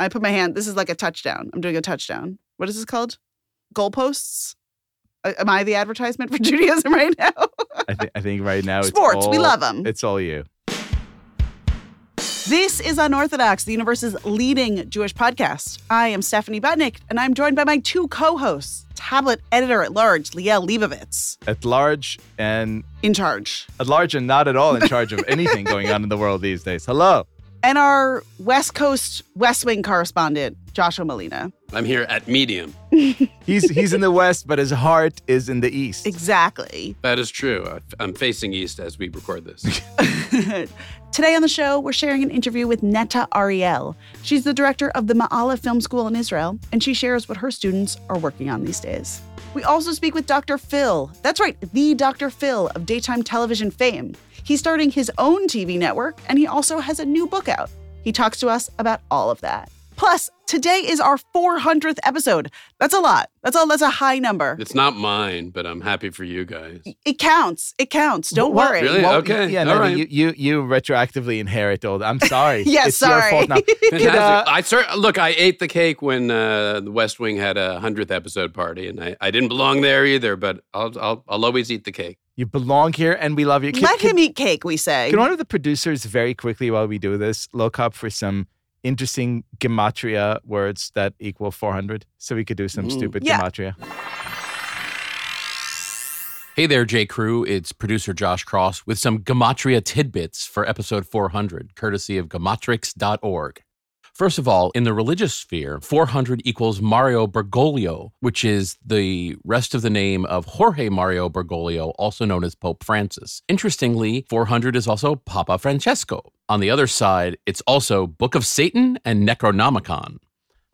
I put my hand. This is like a touchdown. I'm doing a touchdown. What is this called? Goalposts. Am I the advertisement for Judaism right now? I, th- I think right now it's Sports, we love them. It's all you. This is Unorthodox, the universe's leading Jewish podcast. I am Stephanie Butnick, and I'm joined by my two co-hosts, tablet editor at large, Liel Leibovitz, At large and in charge, at large and not at all in charge of anything going on in the world these days. Hello. And our West Coast West Wing correspondent, Joshua Molina. I'm here at medium. He's he's in the west, but his heart is in the east. Exactly. That is true. I- I'm facing east as we record this. Today on the show, we're sharing an interview with Neta Ariel. She's the director of the Ma'ale Film School in Israel, and she shares what her students are working on these days. We also speak with Dr. Phil. That's right, the Dr. Phil of daytime television fame. He's starting his own TV network, and he also has a new book out. He talks to us about all of that. Plus, today is our 400th episode. That's a lot. That's a that's a high number. it's not mine, but I'm happy for you guys. It counts. It counts. Don't Well, worry. Really? Okay. Yeah, All no, right. you, you you retroactively inherit all. I'm sorry. Yeah, it's sorry. your fault now. Fantastic. uh, I cer- look. I ate the cake when uh, the West Wing had a hundredth episode party, and I, I didn't belong there either. But I'll, I'll I'll always eat the cake. You belong here, and we love you. Can, Let can- him eat cake, we say. Can one of the producers very quickly while we do this look up for some interesting gematria words that equal 400 so we could do some Mm. stupid Yeah. gematria? Hey there, J. Crew. It's producer Josh Cross with some Gematria tidbits for episode 400, courtesy of Gematrix.org. First of all, in the religious sphere, 400 equals Mario Bergoglio, which is the rest of the name of Jorge Mario Bergoglio, also known as Pope Francis. Interestingly, 400 is also Papa Francesco. On the other side, it's also Book of Satan and Necronomicon.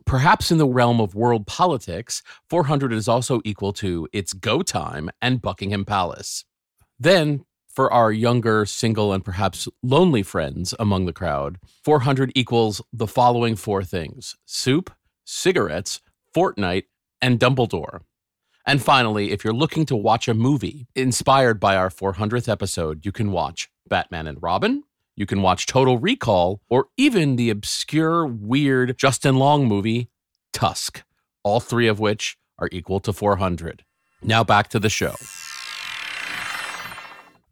Perhaps in the realm of world politics, 400 is also equal to It's Go Time and Buckingham Palace. Then, for our younger, single, and perhaps lonely friends among the crowd, 400 equals the following four things soup, cigarettes, Fortnite, and Dumbledore. And finally, if you're looking to watch a movie inspired by our 400th episode, you can watch Batman and Robin, you can watch Total Recall, or even the obscure, weird Justin Long movie, Tusk, all three of which are equal to 400. Now back to the show.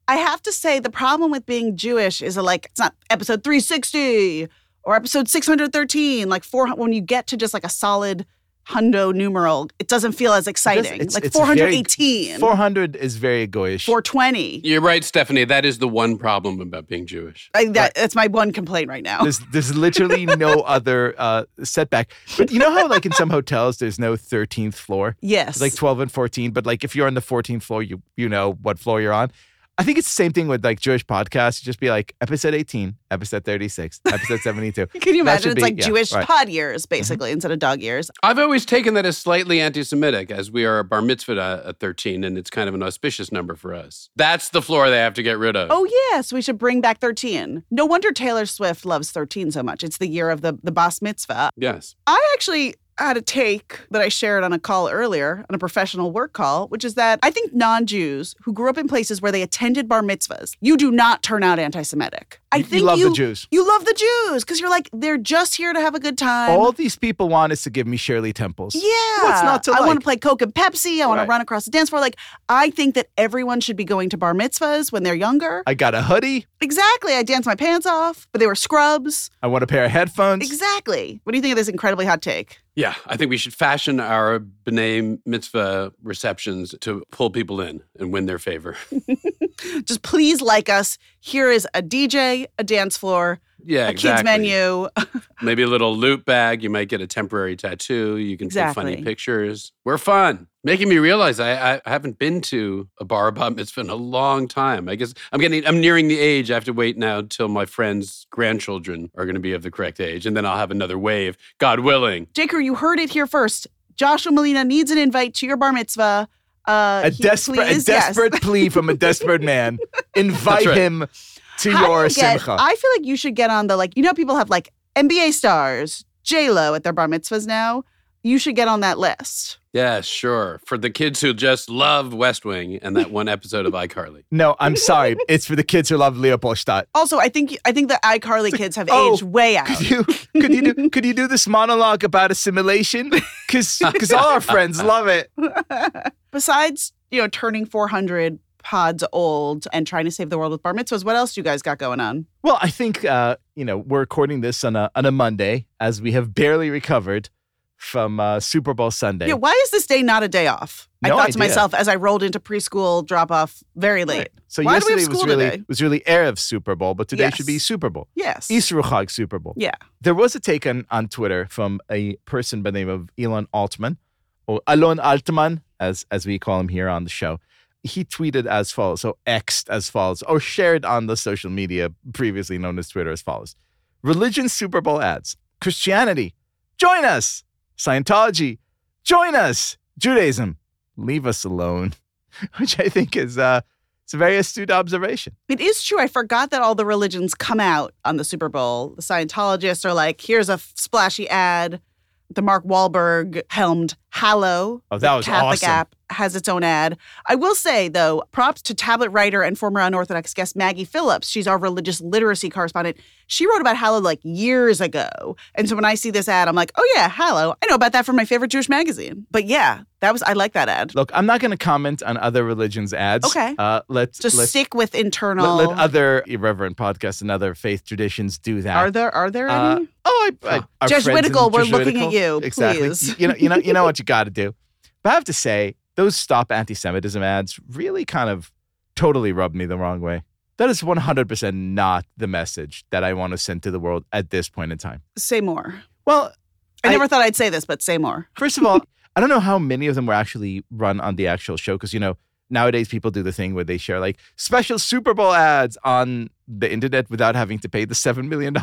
I have to say the problem with being Jewish is like it's not episode 360 or episode 613 like four when you get to just like a solid hundo numeral it doesn't feel as exciting It's- like it's very- 418 400 is very goyish. 420 You're right, Stephanie. That is the one problem about being Jewish. I, that, that's my one complaint right now There's, there's literally no other uh, setback. But you know how, like, in some hotels, there's no 13th floor? yes It's like 12 and 14. But, like, if you're on the 14th floor, you you know what floor you're on. I think it's the same thing with, like, Jewish podcasts. Just be like, episode 18, episode 36, episode 72. can you that imagine it's be- like yeah, Jewish right. pod years mm-hmm. basically instead of dog years I've always taken that as slightly anti-Semitic, as we are a bar mitzvah at 13, and it's kind of an auspicious number for us. That's the floor they have to get rid of. Oh yes, we should bring back 13. No wonder Taylor Swift loves 13 so much. It's the year of the the Bas Mitzvah. yes. I actually had a take that I shared on a call earlier, on a professional work call, which is that I think non-Jews who grew up in places where they attended bar mitzvahs, you do not turn out anti-Semitic. I You- you think love the Jews. You love the Jews because you're like they're just here to have a good time. All these people want is to give me Shirley Temples. yeah, What's not to I want to play Coke and Pepsi. I want Right. to run across the dance floor. Like I think that everyone should be going to bar mitzvahs when they're younger. I got a hoodie. Exactly. I danced my pants off, but they were scrubs. I want a pair of headphones. Exactly. What do you think of this incredibly hot take? Yeah, I think we should fashion our B'nai Mitzvah receptions to pull people in and win their favor. Just please like us. Here is a DJ, a dance floor, Yeah, a exactly. kids menu. Maybe a little loot bag. You might get a temporary tattoo. You can take funny pictures. We're fun. Making me realize I, I haven't been to a bar bat mitzvah in a long time. I guess I'm getting I'm nearing the age. I have to wait now until my friends' grandchildren are going to be of the correct age, and then I'll have another wave, God willing. Jaker, you heard it here first. Joshua Molina needs an invite to your bar mitzvah. Uh, a he- desperate, a please, yes. desperate plea from a desperate man. Invite right. him to How your you get- simcha. I feel like you should get on the like. You know, people have like NBA stars, J Lo at their bar mitzvahs now. You should get on that list. Yeah, sure. For the kids who just love West Wing and that one episode of iCarly. No, I'm sorry. it's for the kids who love Leopoldstadt. Also, I think I think the iCarly kids have Oh, aged way out. Could you could you do could you do this monologue about assimilation? Because all our friends love it. Besides, you know, turning 400 pods old and trying to save the world with bar mitzvahs, what else do you guys got going on? Well, I think uh, you know we're recording this on a on a Monday as we have barely recovered from uh, Super Bowl Sunday. Yeah, why is this day not a day off? I No thought to myself as I rolled into preschool drop off very late. Right. So Why do we have yesterday was school really today? was really erev Super Bowl, but today should be Super Bowl. Yes. Easter Chag Super Bowl. Yeah. There was a take on, on Twitter from a person by the name of Elon Altman, or Alon Altman, as as we call him here on the show. He tweeted as follows, so Xed as follows, or shared on the social media previously known as Twitter as follows. Religion Super Bowl ads. Christianity, join us. Scientology, join us. Judaism, leave us alone. Which I think is uh it's a very astute observation. It is true. I forgot that all the religions come out on the Super Bowl. The Scientologists are like, here's a splashy ad. The Mark Wahlberg helmed Hallow, Oh, that was Catholic awesome. app, has its own ad. I will say, though, props to tablet writer and former unorthodox guest Maggie Phillips. She's our religious literacy correspondent. She wrote about Hallow like years ago. And so when I see this ad, I'm like, oh, yeah, Hallow. I know about that from my favorite Jewish magazine. But yeah, that was, I like that ad. Look, I'm not going to comment on other religions' ads. Okay. Uh, let's Just let's, stick with internal. let, let other irreverent podcasts and other faith traditions do that. are there are there Uh, any? oh, I, I, Judge friends we're looking at you, Exactly. please. You know, you know, you know what you got to do. But I have to say, those stop anti-Semitism ads really kind of totally rubbed me the wrong way. That is 100% not the message that I want to send to the world at this point in time. Say more. Well, I, I- never thought I'd say this, but say more. First of all, I don't know how many of them were actually run on the actual show because, you know, nowadays people do the thing where they share like special Super Bowl ads on the internet without having to pay the $7 million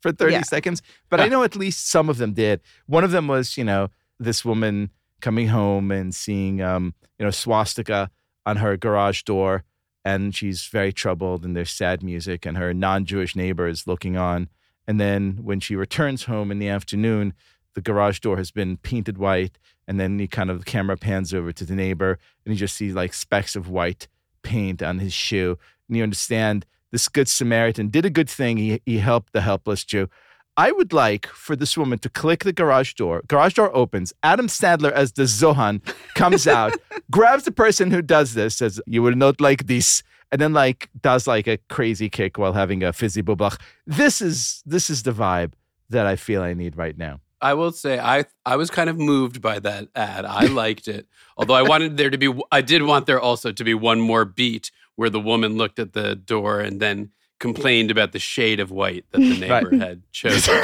for 30 Yeah. seconds. But I know at least some of them did. One of them was, you know, this woman coming home and seeing, um, you know, swastika on her garage door. And she's very troubled and there's sad music and her non Jewish neighbor is looking on. And then when she returns home in the afternoon, the garage door has been painted white and then he kind of the camera pans over to the neighbor and you just see like specks of white paint on his shoe and you understand this good samaritan did a good thing he, he helped the helpless jew i would like for this woman to click the garage door garage door opens adam sandler as the zohan comes out grabs the person who does this says you will not like this and then like does like a crazy kick while having a fizzy bubbelah this is this is the vibe that i feel i need right now I will say I I was kind of moved by that ad. I liked it. Although I wanted there to be I did want there also to be one more beat where the woman looked at the door and then complained about the shade of white that the neighbor had chosen.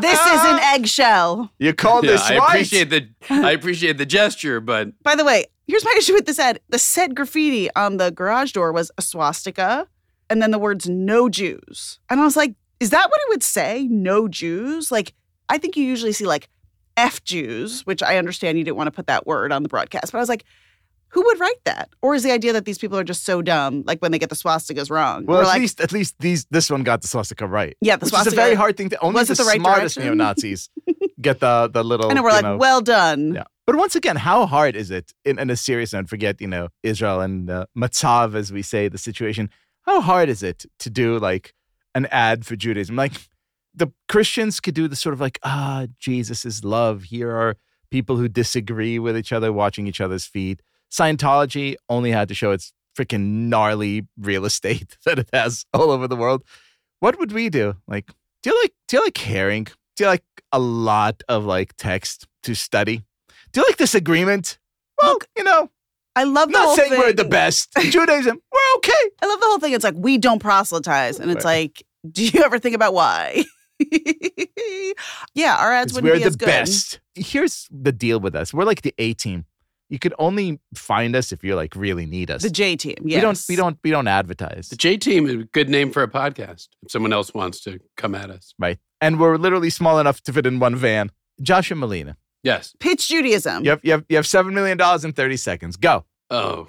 This is an eggshell. You called yeah, this I white. appreciate the I appreciate the gesture, but By the way, here's my issue with this ad. The said graffiti on the garage door was a swastika and then the words no Jews. And I was like, is that what it would say? No Jews? Like, I think you usually see like F Jews, which I understand you didn't want to put that word on the broadcast, but I was like, who would write that? Or is the idea that these people are just so dumb, like when they get the swastikas wrong? Well, at like, least at least these this one got the swastika right. yeah, the swastika. is a very hard thing to. Only the, the right smartest neo Nazis get the the little. and we're like, know- well done. yeah. But once again, how hard is it in, in a serious note? Forget you know Israel and uh, Matzav, as we say, the situation. How hard is it to do like an ad for Judaism? Like the Christians could do the sort of like ah Jesus is love. Here are people who disagree with each other watching each other's feet. Scientology only had to show its freaking gnarly real estate that it has all over the world. What would we do? Like, do you like do you like caring? Do you like a lot of like text to study? Do you like disagreement? Well, Look, you know, I love not saying thing. we're the best. Judaism, we're okay. I love the whole thing. It's like we don't proselytize, and it's Right. like, do you ever think about why? yeah, our ads wouldn't we're be the as good. best. Here's the deal with us. We're like the A team. You could only find us if you like really need us. The J team. Yes. We don't we don't we don't advertise. the J team is a good name for a podcast. If someone else wants to come at us. right. And we're literally small enough to fit in one van. Joshua Molina. Yes. pitch Judaism. You have you have you have seven million dollars in 30 seconds. Go. Oh.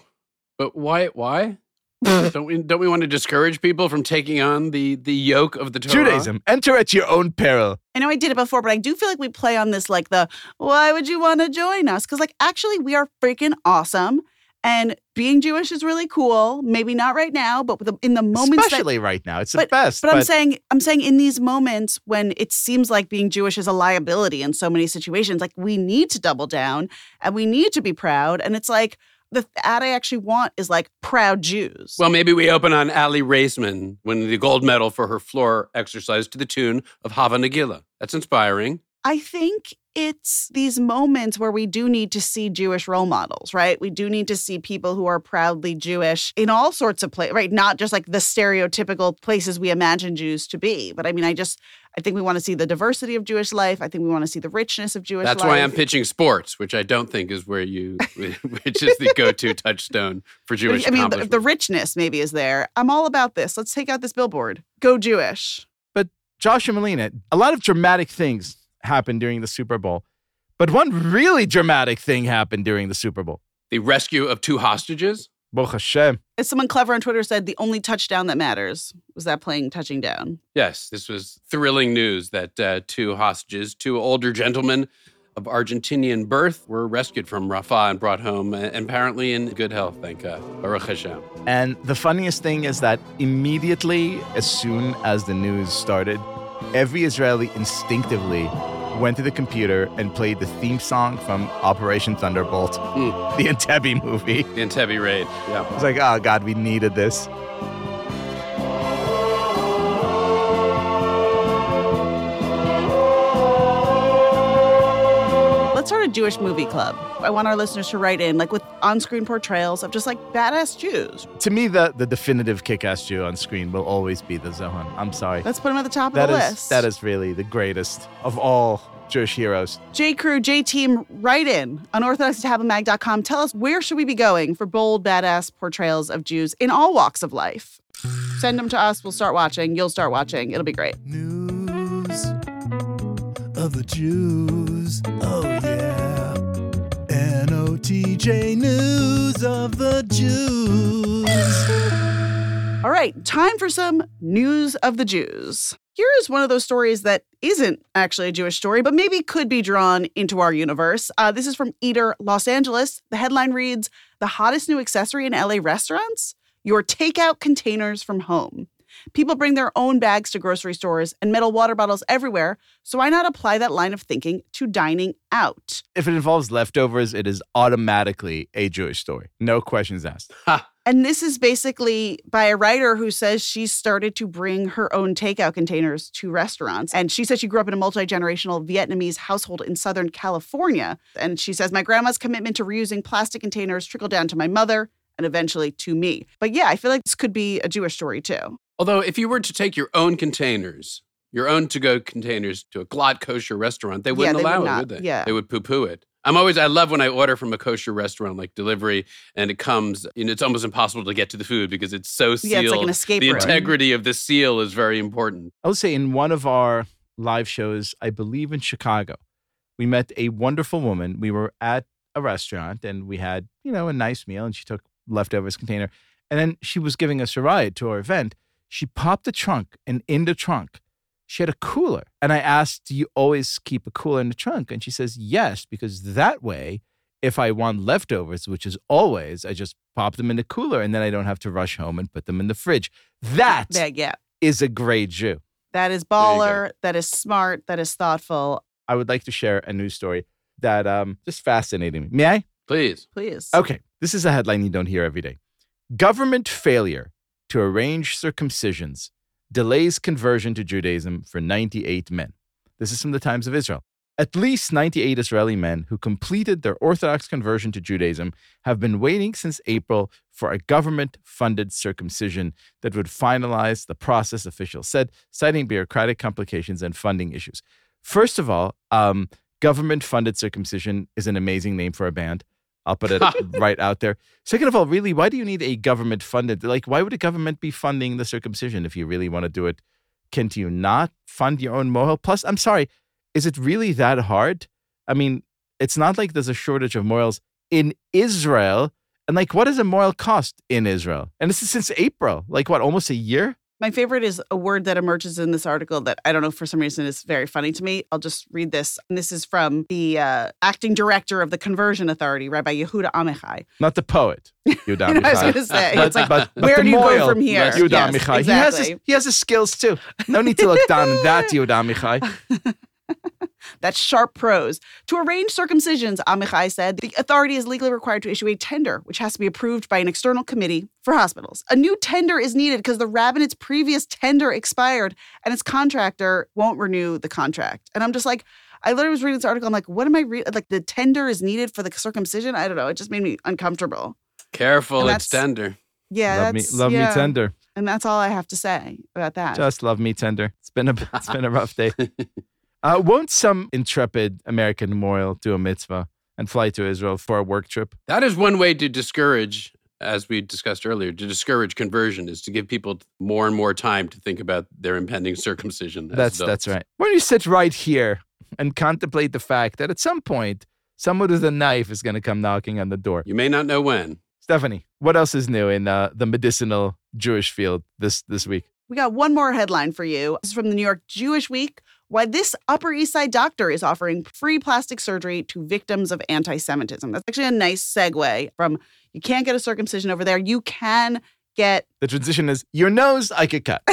But why why? don't we don't we want to discourage people from taking on the the yoke of the Torah? Judaism. Enter at your own peril. I know I did it before, but I do feel like we play on this like the why would you want to join us? Because like actually we are freaking awesome. And being Jewish is really cool. Maybe not right now, but the, in the moments Especially that, right now. It's the best. But, I'm saying I'm saying in these moments when it seems like being Jewish is a liability in so many situations, like we need to double down and we need to be proud. And it's like the ad I actually want is like proud Jews. Well, maybe we open on Aly Raisman winning the gold medal for her floor exercise to the tune of Hava Nagila. That's inspiring. I think it's these moments where we do need to see Jewish role models, right? We do need to see people who are proudly Jewish in all sorts of places, right? Not just like the stereotypical places we imagine Jews to be. But I mean, I just, I think we want to see the diversity of Jewish life. I think we want to see the richness of Jewish life. That's life. why I'm pitching sports, which I don't think is where you, which is the go to touchstone for Jewish I mean, the, the richness maybe is there. I'm all about this. Let's take out this billboard. Go Jewish. but Josh and Melina, a lot of dramatic things happened during the Super Bowl. But one really dramatic thing happened during the Super Bowl. the rescue of two hostages. Baruch Hashem. As someone clever on Twitter said, the only touchdown that matters was that playing touching down. Yes, this was thrilling news that uh, two hostages, two older gentlemen of Argentinian birth, were rescued from Rafah and brought home, uh, and apparently in good health, thank God. Baruch Hashem. And the funniest thing is that immediately, as soon as the news started, every Israeli instinctively went to the computer and played the theme song from Operation Thunderbolt, hmm. the Entebbe movie. The Entebbe raid. Yeah. It's like, oh God, we needed this. Jewish movie club. I want our listeners to write in, like with on screen portrayals of just like badass Jews. To me, the, the definitive kick-ass Jew on screen will always be the Zohan. I'm sorry. Let's put him at the top That of the is list. that is really the greatest of all Jewish heroes. J Crew, J Team, write in on unorthodox.tabletmag.com. Tell us where should we be going for bold, badass portrayals of Jews in all walks of life. Send them to us. We'll start watching. You'll start watching. It'll be great. News of the Jews. Oh, yeah. NOTJ News of the Jews. All right, time for some news of the Jews. Here is one of those stories that isn't actually a Jewish story, but maybe could be drawn into our universe. Uh, this is from Eater Los Angeles. The headline reads The hottest new accessory in LA restaurants? Your takeout containers from home. People bring their own bags to grocery stores and metal water bottles everywhere, so why not apply that line of thinking to dining out? If it involves leftovers, it is automatically a Jewish story. No questions asked. And this is basically by a writer who says she started to bring her own takeout containers to restaurants. And she says she grew up in a multi generational Vietnamese household in Southern California. And she says, My grandma's commitment to reusing plastic containers trickled down to my mother and eventually to me. But yeah, I feel like this could be a Jewish story too. Although, if you were to take your own containers, your own to go containers to a glatt kosher restaurant, they wouldn't they would allow not. it, would they? Yeah. They would poo poo it. I'm always, I love when I order from a kosher restaurant like delivery and it comes, you know, it's almost impossible to get to the food because it's so sealed. Yeah, it's like an escape the room. integrity of the seal is very important. I would say in one of our live shows, I believe in Chicago, we met a wonderful woman. We were at a restaurant and we had, you know, a nice meal and she took leftovers container. And then she was giving us a ride to our event. She popped the trunk and in the trunk, she had a cooler. And I asked, Do you always keep a cooler in the trunk? And she says, Yes, because that way, if I want leftovers, which is always, I just pop them in the cooler and then I don't have to rush home and put them in the fridge. That is Yeah, yeah. a great Jew. That is There baller. That is smart. That is thoughtful. I would like to share a news story that um, just fascinated me. May I? Please. Please. Okay. This is a headline you don't hear every day. Government failure to arrange circumcisions delays conversion to Judaism for 98 men. This is from the Times of Israel. At least 98 Israeli men who completed their Orthodox conversion to Judaism have been waiting since April for a government funded circumcision that would finalize the process, officials said, citing bureaucratic complications and funding issues. First of all, um, government funded circumcision is an amazing name for a band. I'll put it right out there. Second of all, really, why do you need a government funded? Like, why would a government be funding the circumcision if you really want to do it? Can't you not fund your own mohel? Plus, I'm sorry, is it really that hard? I mean, it's not like there's a shortage of mohels in Israel, And like, what does a mohel cost in Israel? And this is since April, like what, almost a year? My favorite is a word that emerges in this article that I don't know for some reason is very funny to me. I'll just read this. And this is from the uh, acting director of the Conversion Authority, Rabbi Yehuda Amichai. Not the poet, Yehuda I was Amichai. going to say, But- it's like, but- but where do you go from here? Yehuda Yes, Amichai. He has his, he has his skills too. No need to look down on that Yehuda Amichai. That's sharp prose. To arrange circumcisions, Amichai said, the authority is legally required to issue a tender, which has to be approved by an external committee for hospitals. A new tender is needed because the rabbinate's previous tender expired and its contractor won't renew the contract. And I'm just like, I literally was reading this article. I'm like, what am I reading? Like, the tender is needed for the circumcision? I don't know. It just made me uncomfortable. Careful, it's tender. Yeah. love me, love yeah. me tender. And that's all I have to say about that. Just love me tender. It's been a it's been a rough day. Uh, won't some intrepid American memorial do a mitzvah and fly to Israel for a work trip? That is one way to discourage, as we discussed earlier, to discourage conversion is to give people more and more time to think about their impending circumcision. as That's adults. that's right. When you sit right here and contemplate the fact that at some point someone with a knife is going to come knocking on the door. You may not know when. Stephanie, what else is new in uh, the medicinal Jewish field this this week? We got one more headline for you. This is from the New York Jewish Week. Why this Upper East Side doctor is offering free plastic surgery to victims of anti Semitism. That's actually a nice segue from you can't get a circumcision over there. You can get, The transition is your nose I could cut.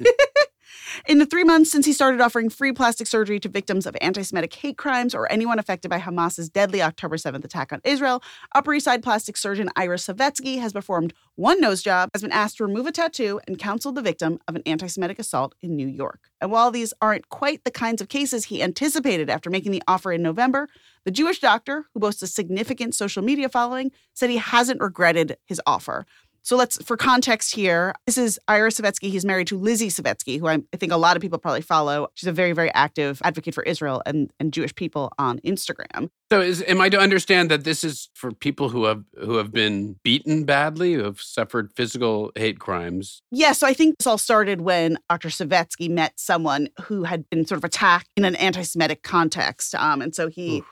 in the three months since he started offering free plastic surgery to victims of anti Semitic hate crimes or anyone affected by Hamas's deadly October 7th attack on Israel, Upper East Side plastic surgeon Ira Savetsky has performed one nose job, has been asked to remove a tattoo, and counseled the victim of an anti Semitic assault in New York. And while these aren't quite the kinds of cases he anticipated after making the offer in November, the Jewish doctor, who boasts a significant social media following, said he hasn't regretted his offer. So let's, for context here, this is Ira Savetsky. He's married to Lizzie Savetsky, who I, I think a lot of people probably follow. She's a very, very active advocate for Israel and, and Jewish people on Instagram. So, is, am I to understand that this is for people who have who have been beaten badly, who have suffered physical hate crimes? Yeah, so I think this all started when Dr. Savetsky met someone who had been sort of attacked in an anti Semitic context. Um, and so he,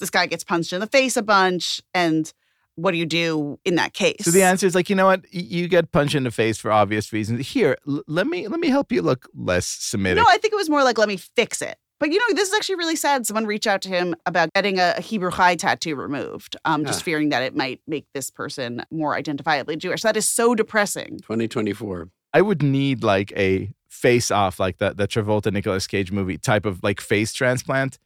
this guy gets punched in the face a bunch. And what do you do in that case? So the answer is like, you know what? You get punched in the face for obvious reasons. Here, l- let me let me help you look less Semitic. No, I think it was more like, let me fix it. But you know, this is actually really sad. Someone reached out to him about getting a, a Hebrew Chai tattoo removed, um, just Ah. fearing that it might make this person more identifiably Jewish. That is so depressing. 2024. I would need like a face off, like the the Travolta Nicolas Cage movie type of like face transplant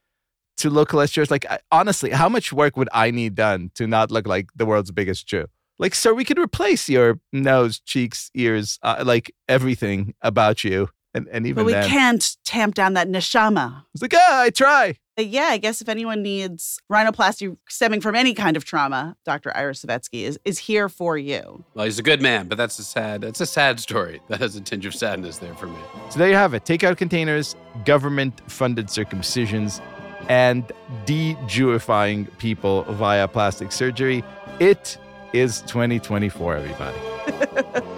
to look less Jewish. Like I, honestly, how much work would I need done to not look like the world's biggest Jew? Like, sir, we could replace your nose, cheeks, ears, uh, like everything about you, and and even But we then, can't tamp down that neshama. it's like, ah, I try. Uh, Yeah, I guess if anyone needs rhinoplasty stemming from any kind of trauma, Dr. Iris Savetsky is, is here for you. Well, he's a good man, but that's a sad. That's a sad story. That has a tinge of sadness there for me. So there you have it. Takeout containers, government-funded circumcisions, and de-Jewifying people via plastic surgery. It is 2024, everybody.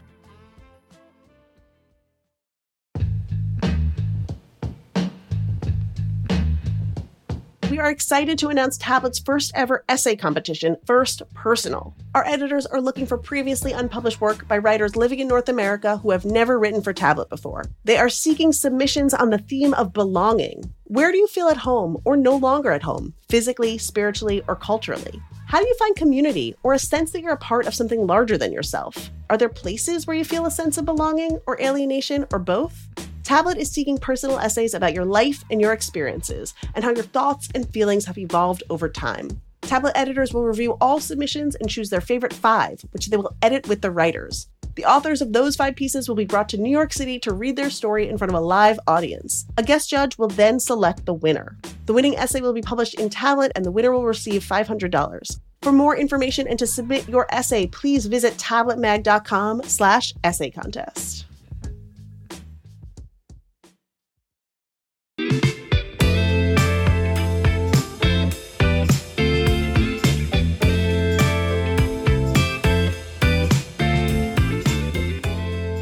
We are excited to announce Tablet's first ever essay competition, First Personal. Our editors are looking for previously unpublished work by writers living in North America who have never written for Tablet before. They are seeking submissions on the theme of belonging. Where do you feel at home or no longer at home, physically, spiritually, or culturally? How do you find community or a sense that you're a part of something larger than yourself? Are there places where you feel a sense of belonging or alienation or both? Tablet is seeking personal essays about your life and your experiences and how your thoughts and feelings have evolved over time. Tablet editors will review all submissions and choose their favorite five, which they will edit with the writers. The authors of those five pieces will be brought to New York City to read their story in front of a live audience. A guest judge will then select the winner. The winning essay will be published in Tablet and the winner will receive $500. For more information and to submit your essay, please visit tabletmag.com slash essay contest.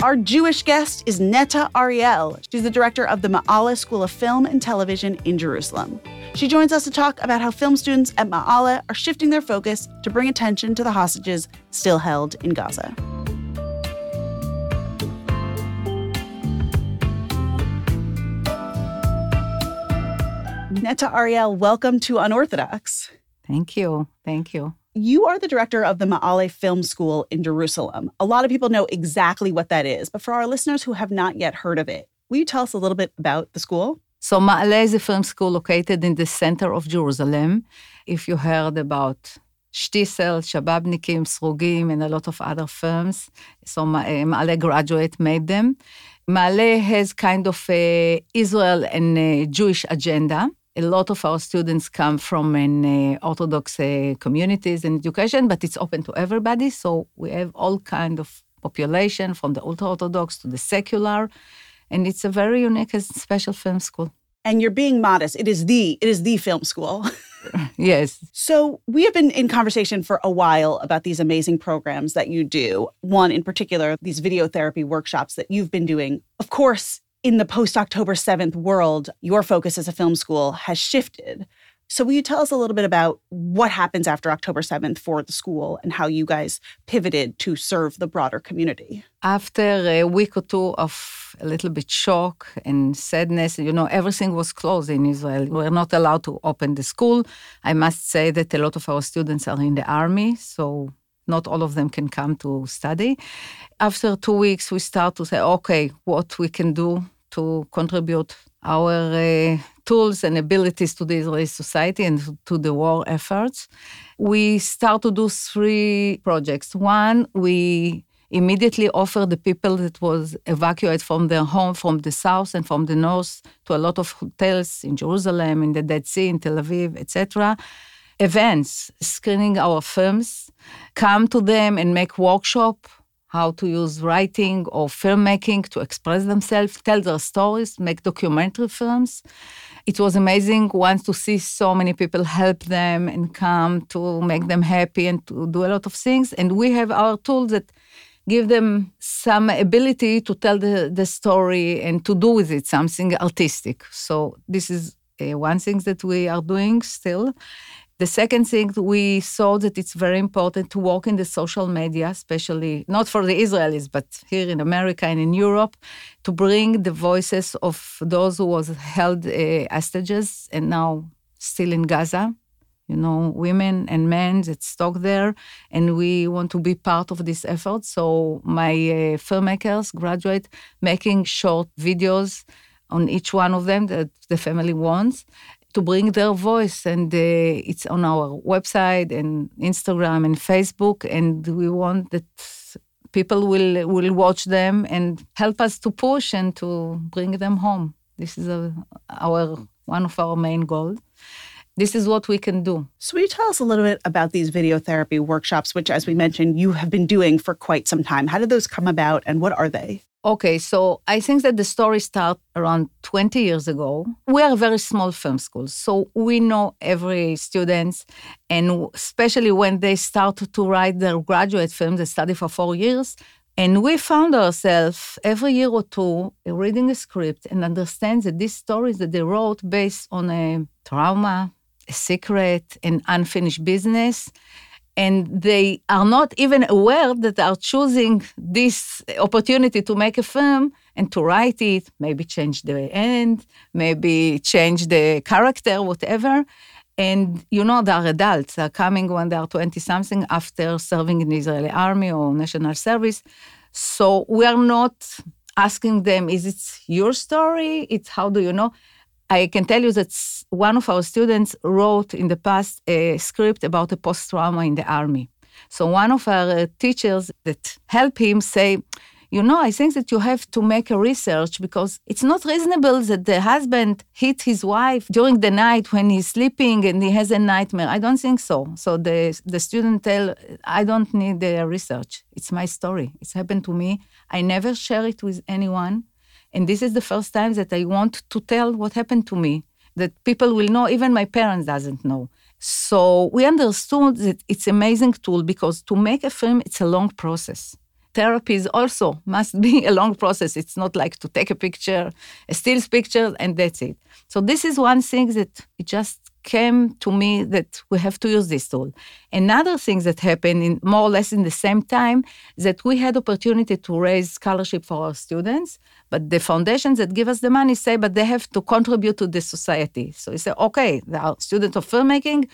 Our Jewish guest is Neta Ariel. She's the director of the Ma'ale School of Film and Television in Jerusalem. She joins us to talk about how film students at Ma'ale are shifting their focus to bring attention to the hostages still held in Gaza. Neta Ariel, welcome to Unorthodox. Thank you. Thank you. You are the director of the Ma'ale Film School in Jerusalem. A lot of people know exactly what that is, but for our listeners who have not yet heard of it, will you tell us a little bit about the school? So Ma'ale is a film school located in the center of Jerusalem. If you heard about Shtisel, Shababnikim, Srugim, and a lot of other films, so eh, Ma'ale graduate made them. Ma'ale has kind of a Israel and a Jewish agenda a lot of our students come from an uh, Orthodox uh, communities and education, but it's open to everybody. So we have all kind of population from the ultra-Orthodox to the secular, and it's a very unique and special film school. And you're being modest. It is the it is the film school. yes. So we have been in conversation for a while about these amazing programs that you do. One in particular, these video therapy workshops that you've been doing. Of course, in the post October 7th world, your focus as a film school has shifted. So, will you tell us a little bit about what happens after October 7th for the school and how you guys pivoted to serve the broader community? After a week or two of a little bit shock and sadness, you know, everything was closed in Israel. We're not allowed to open the school. I must say that a lot of our students are in the army, so not all of them can come to study. After two weeks, we start to say, okay, what we can do to contribute our uh, tools and abilities to the Israeli society and to the war efforts. We start to do three projects. One, we immediately offer the people that was evacuated from their home from the south and from the north to a lot of hotels in Jerusalem, in the Dead Sea, in Tel Aviv, etc. Events, screening our films, come to them and make workshop how to use writing or filmmaking to express themselves, tell their stories, make documentary films. It was amazing once to see so many people help them and come to make them happy and to do a lot of things. And we have our tools that give them some ability to tell the, the story and to do with it something artistic. So this is uh, one thing that we are doing still. The second thing, we saw that it's very important to work in the social media, especially not for the Israelis, but here in America and in Europe, to bring the voices of those who was held uh, hostages and now still in Gaza. You know, women and men that stuck there, and we want to be part of this effort. So my uh, filmmakers graduate making short videos on each one of them that the family wants to bring their voice. And uh, it's on our website and Instagram and Facebook. And we want that people will, will watch them and help us to push and to bring them home. This is a, our one of our main goals this is what we can do. So, will you tell us a little bit about these video therapy workshops, which, as we mentioned, you have been doing for quite some time? How did those come about and what are they? Okay, so I think that the story started around 20 years ago. We are a very small film school, so we know every student, and especially when they start to write their graduate film, they study for four years. And we found ourselves every year or two reading a script and understand that these stories that they wrote based on a trauma, a secret, an unfinished business. And they are not even aware that they are choosing this opportunity to make a film and to write it, maybe change the end, maybe change the character, whatever. And you know, they are adults. They're coming when they are 20 something after serving in the Israeli army or national service. So we are not asking them, is it your story? It's how do you know? I can tell you that one of our students wrote in the past a script about a post trauma in the army. So one of our uh, teachers that helped him say, you know, I think that you have to make a research because it's not reasonable that the husband hit his wife during the night when he's sleeping and he has a nightmare. I don't think so. So the, the student tell, I don't need the research. It's my story. It's happened to me. I never share it with anyone. And this is the first time that I want to tell what happened to me, that people will know, even my parents doesn't know. So we understood that it's amazing tool because to make a film, it's a long process therapies also must be a long process. It's not like to take a picture, a stills picture, and that's it. So this is one thing that it just came to me that we have to use this tool. Another thing that happened in more or less in the same time that we had opportunity to raise scholarship for our students, but the foundations that give us the money say, but they have to contribute to the society. So we say, okay, they are students of filmmaking,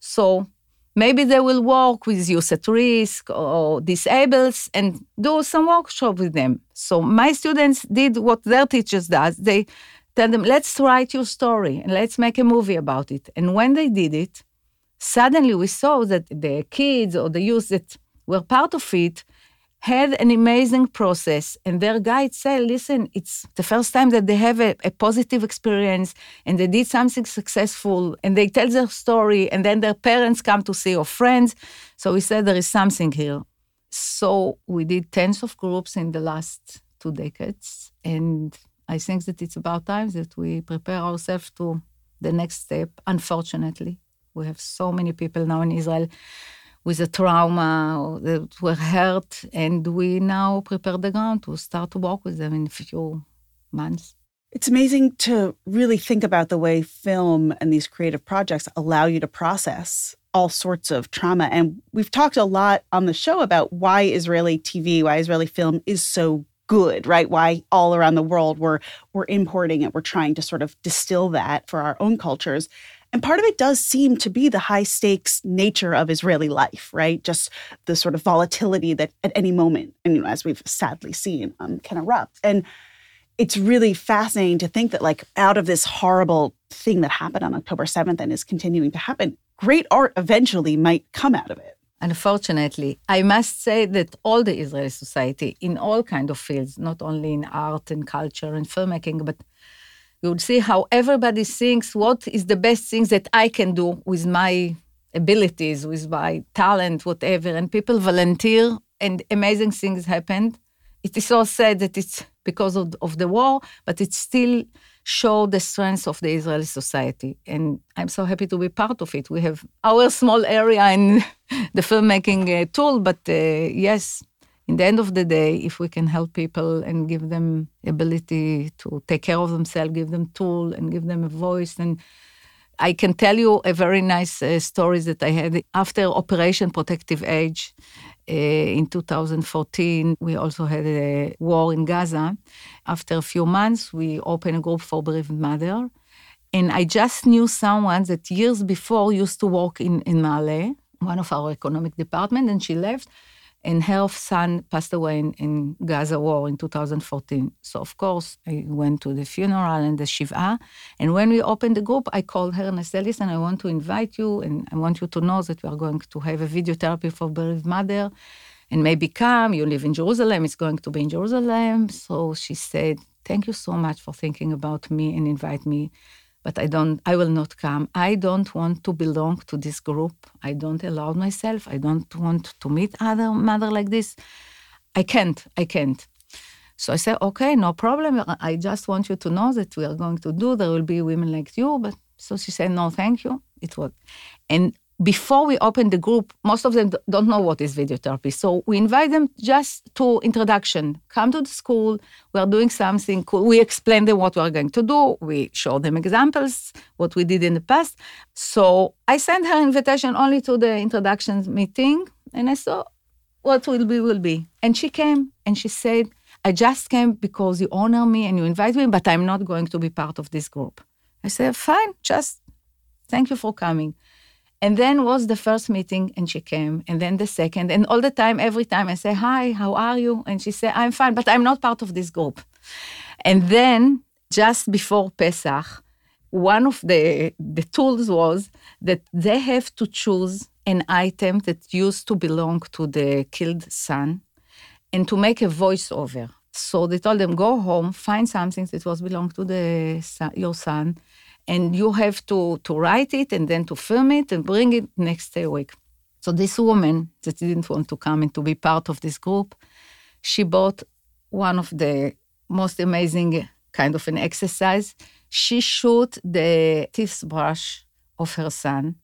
so maybe they will work with youth at risk or disabled and do some workshop with them. So my students did what their teachers does. They tell them, let's write your story and let's make a movie about it. And when they did it, suddenly we saw that the kids or the youth that were part of it had an amazing process. And their guide said, listen, it's the first time that they have a, a, positive experience and they did something successful and they tell their story and then their parents come to see or friends. So we said there is something here. So we did tens of groups in the last two decades. And I think that it's about time that we prepare ourselves to the next step. Unfortunately, we have so many people now in Israel with a trauma that were hurt, and we now prepare the ground to start to work with them in a few months. It's amazing to really think about the way film and these creative projects allow you to process all sorts of trauma. And we've talked a lot on the show about why Israeli TV, why Israeli film is so good, right? Why all around the world we're we're importing it, we're trying to sort of distill that for our own cultures. And part of it does seem to be the high stakes nature of Israeli life, right? Just the sort of volatility that at any moment, and you know, as we've sadly seen, um, can erupt. And it's really fascinating to think that, like, out of this horrible thing that happened on October 7th and is continuing to happen, great art eventually might come out of it. Unfortunately, I must say that all the Israeli society, in all kind of fields, not only in art and culture and filmmaking, but you would see how everybody thinks what is the best thing that I can do with my abilities, with my talent, whatever. And people volunteer, and amazing things happened. It is so sad that it's because of, of the war, but it still showed the strength of the Israeli society. And I'm so happy to be part of it. We have our small area in the filmmaking uh, tool, but uh, yes, in the end of the day, if we can help people and give them ability to take care of themselves, give them tool and give them a voice, and I can tell you a very nice uh, story that I had after Operation Protective Edge uh, in 2014. We also had a war in Gaza. After a few months, we opened a group for bereaved mother. And I just knew someone that years before used to work in, in Ma'ale, one of our economic department, and she left and her son passed away in, in, Gaza war in 2014. So of course I went to the funeral and the shiva. And when we opened the group, I called her and I said, "Listen, I want to invite you, and I want you to know that we are going to have a video therapy for bereaved mother, and maybe come. You live in Jerusalem; it's going to be in Jerusalem." So she said, "Thank you so much for thinking about me and invite me." But I don't I will not come. I don't want to belong to this group. I don't allow myself. I don't want to meet other mother like this. I can't. I can't. So I said, okay, no problem. I just want you to know that we are going to do. There will be women like you. But so she said, no, thank you. It was, and before we open the group, most of them don't know what is video therapy. So we invite them just to introduction. Come to the school. We are doing something cool. We explain them what we are going to do. We show them examples, what we did in the past. So I sent her invitation only to the introduction meeting, and I saw what will be will be. And she came and she said, I just came because you honor me and you invite me, but I'm not going to be part of this group. I said, fine, just thank you for coming. And then was the first meeting, and she came, and then the second, and all the time, every time I say, Hi, how are you? And she said, I'm fine, but I'm not part of this group. And then just before Pesach, one of the, the tools was that they have to choose an item that used to belong to the killed son and to make a voiceover. So they told them, go home, find something that was belong to the your son, and you have to, to write it and then to film it and bring it next day week. So this woman that didn't want to come and to be part of this group, she bought one of the most amazing kind of an exercise. She shoot the teeth brush of her son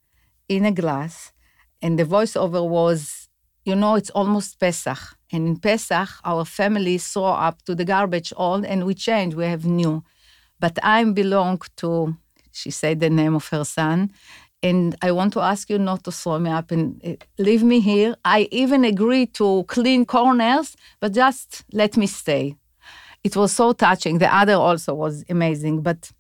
in a glass, and the voiceover was, you know, it's almost Pesach. And in Pesach, our family throw up to the garbage all, and we change, we have new. But I belong to she said the name of her son. And I want to ask you not to throw me up and uh, leave me here. I even agreed to clean corners, but just let me stay. It was so touching. The other also was amazing. But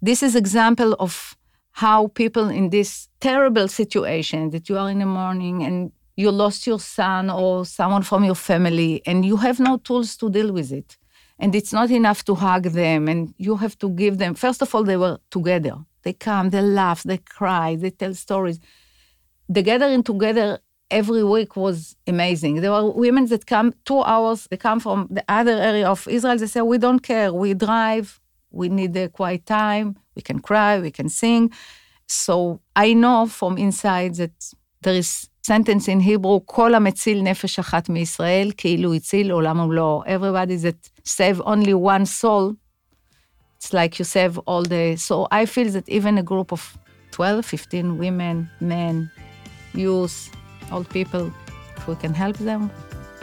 this is example of how people in this terrible situation that you are in the morning and you lost your son or someone from your family and you have no tools to deal with it and it's not enough to hug them and you have to give them first of all they were together. They come they laugh they cry they tell stories. The gathering together every week was amazing. There were women that come two hours they come from the other area of israel. They say we don't care. We drive. We need a quiet time. We can cry. We can sing. So i know from inside that there is sentence in Hebrew, כל המציל נפש אחת מישראל, כאילו הציל עולם ומלואו. Everybody that save only one soul, it's like you save all the... So I feel that even a group of 12, 15 women, men, youth, old people, if we can help them,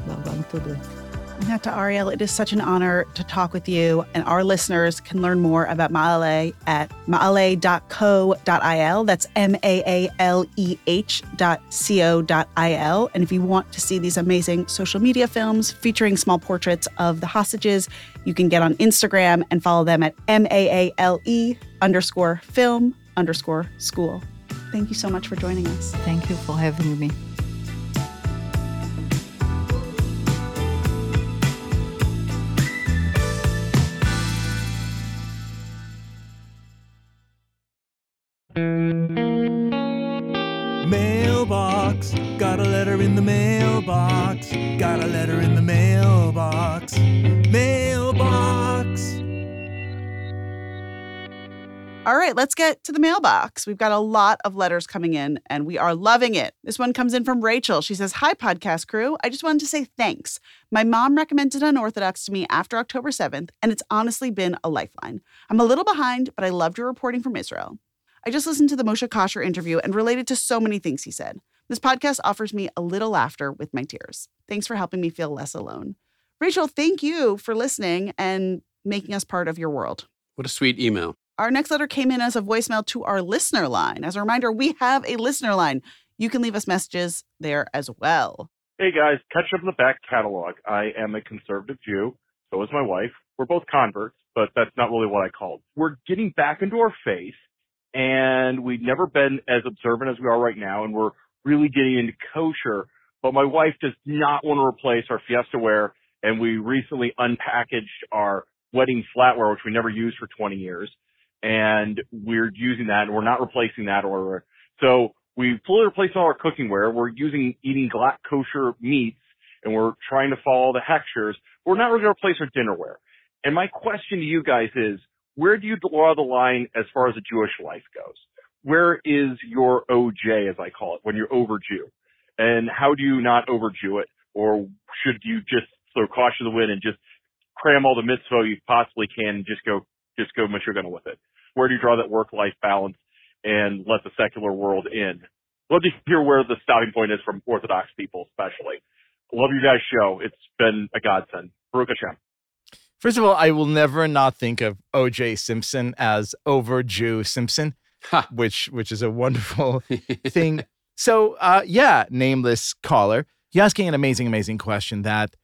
we're going to do it. Neta Ariel, it is such an honor to talk with you. And our listeners can learn more about Maale at maale.co.il. That's M A A L E H dot C O. And if you want to see these amazing social media films featuring small portraits of the hostages, you can get on Instagram and follow them at M A A L E underscore film underscore school. Thank you so much for joining us. Thank you for having me. Right, let's get to the mailbox. We've got a lot of letters coming in and we are loving it. This one comes in from Rachel. She says, Hi, podcast crew. I just wanted to say thanks. My mom recommended Unorthodox to me after October 7th, and it's honestly been a lifeline. I'm a little behind, but I loved your reporting from Israel. I just listened to the Moshe Kasher interview and related to so many things he said. This podcast offers me a little laughter with my tears. Thanks for helping me feel less alone. Rachel, thank you for listening and making us part of your world. What a sweet email. Our next letter came in as a voicemail to our listener line. As a reminder, we have a listener line. You can leave us messages there as well. Hey guys, catch up in the back catalog. I am a conservative Jew. So is my wife. We're both converts, but that's not really what I called. We're getting back into our faith and we've never been as observant as we are right now, and we're really getting into kosher. But my wife does not want to replace our Fiesta ware, and we recently unpackaged our wedding flatware, which we never used for 20 years, and we're using that, and we're not replacing that or so we fully replaced all our cookware. We're using eating glatt kosher meats, and we're trying to follow the hechshers. We're not going to replace our dinnerware. And my question to you guys is, where do you draw the line as far as a Jewish life goes? Where is your OJ, as I call it, when you're over Jew? And how do you not over Jew it? Or should you just throw caution to the wind and just cram all the mitzvah you possibly can and just go, just go Meshuggah with it? Where do you draw that work-life balance and let the secular world in? love to hear where the stopping point is from Orthodox people, especially. Love your guys' show. It's been a godsend. Baruch Hashem. First of all, I will never not think of O.J. Simpson as over Jew Simpson, Ha. which which is a wonderful thing. So, uh, yeah, nameless caller, you're asking an amazing, amazing question that,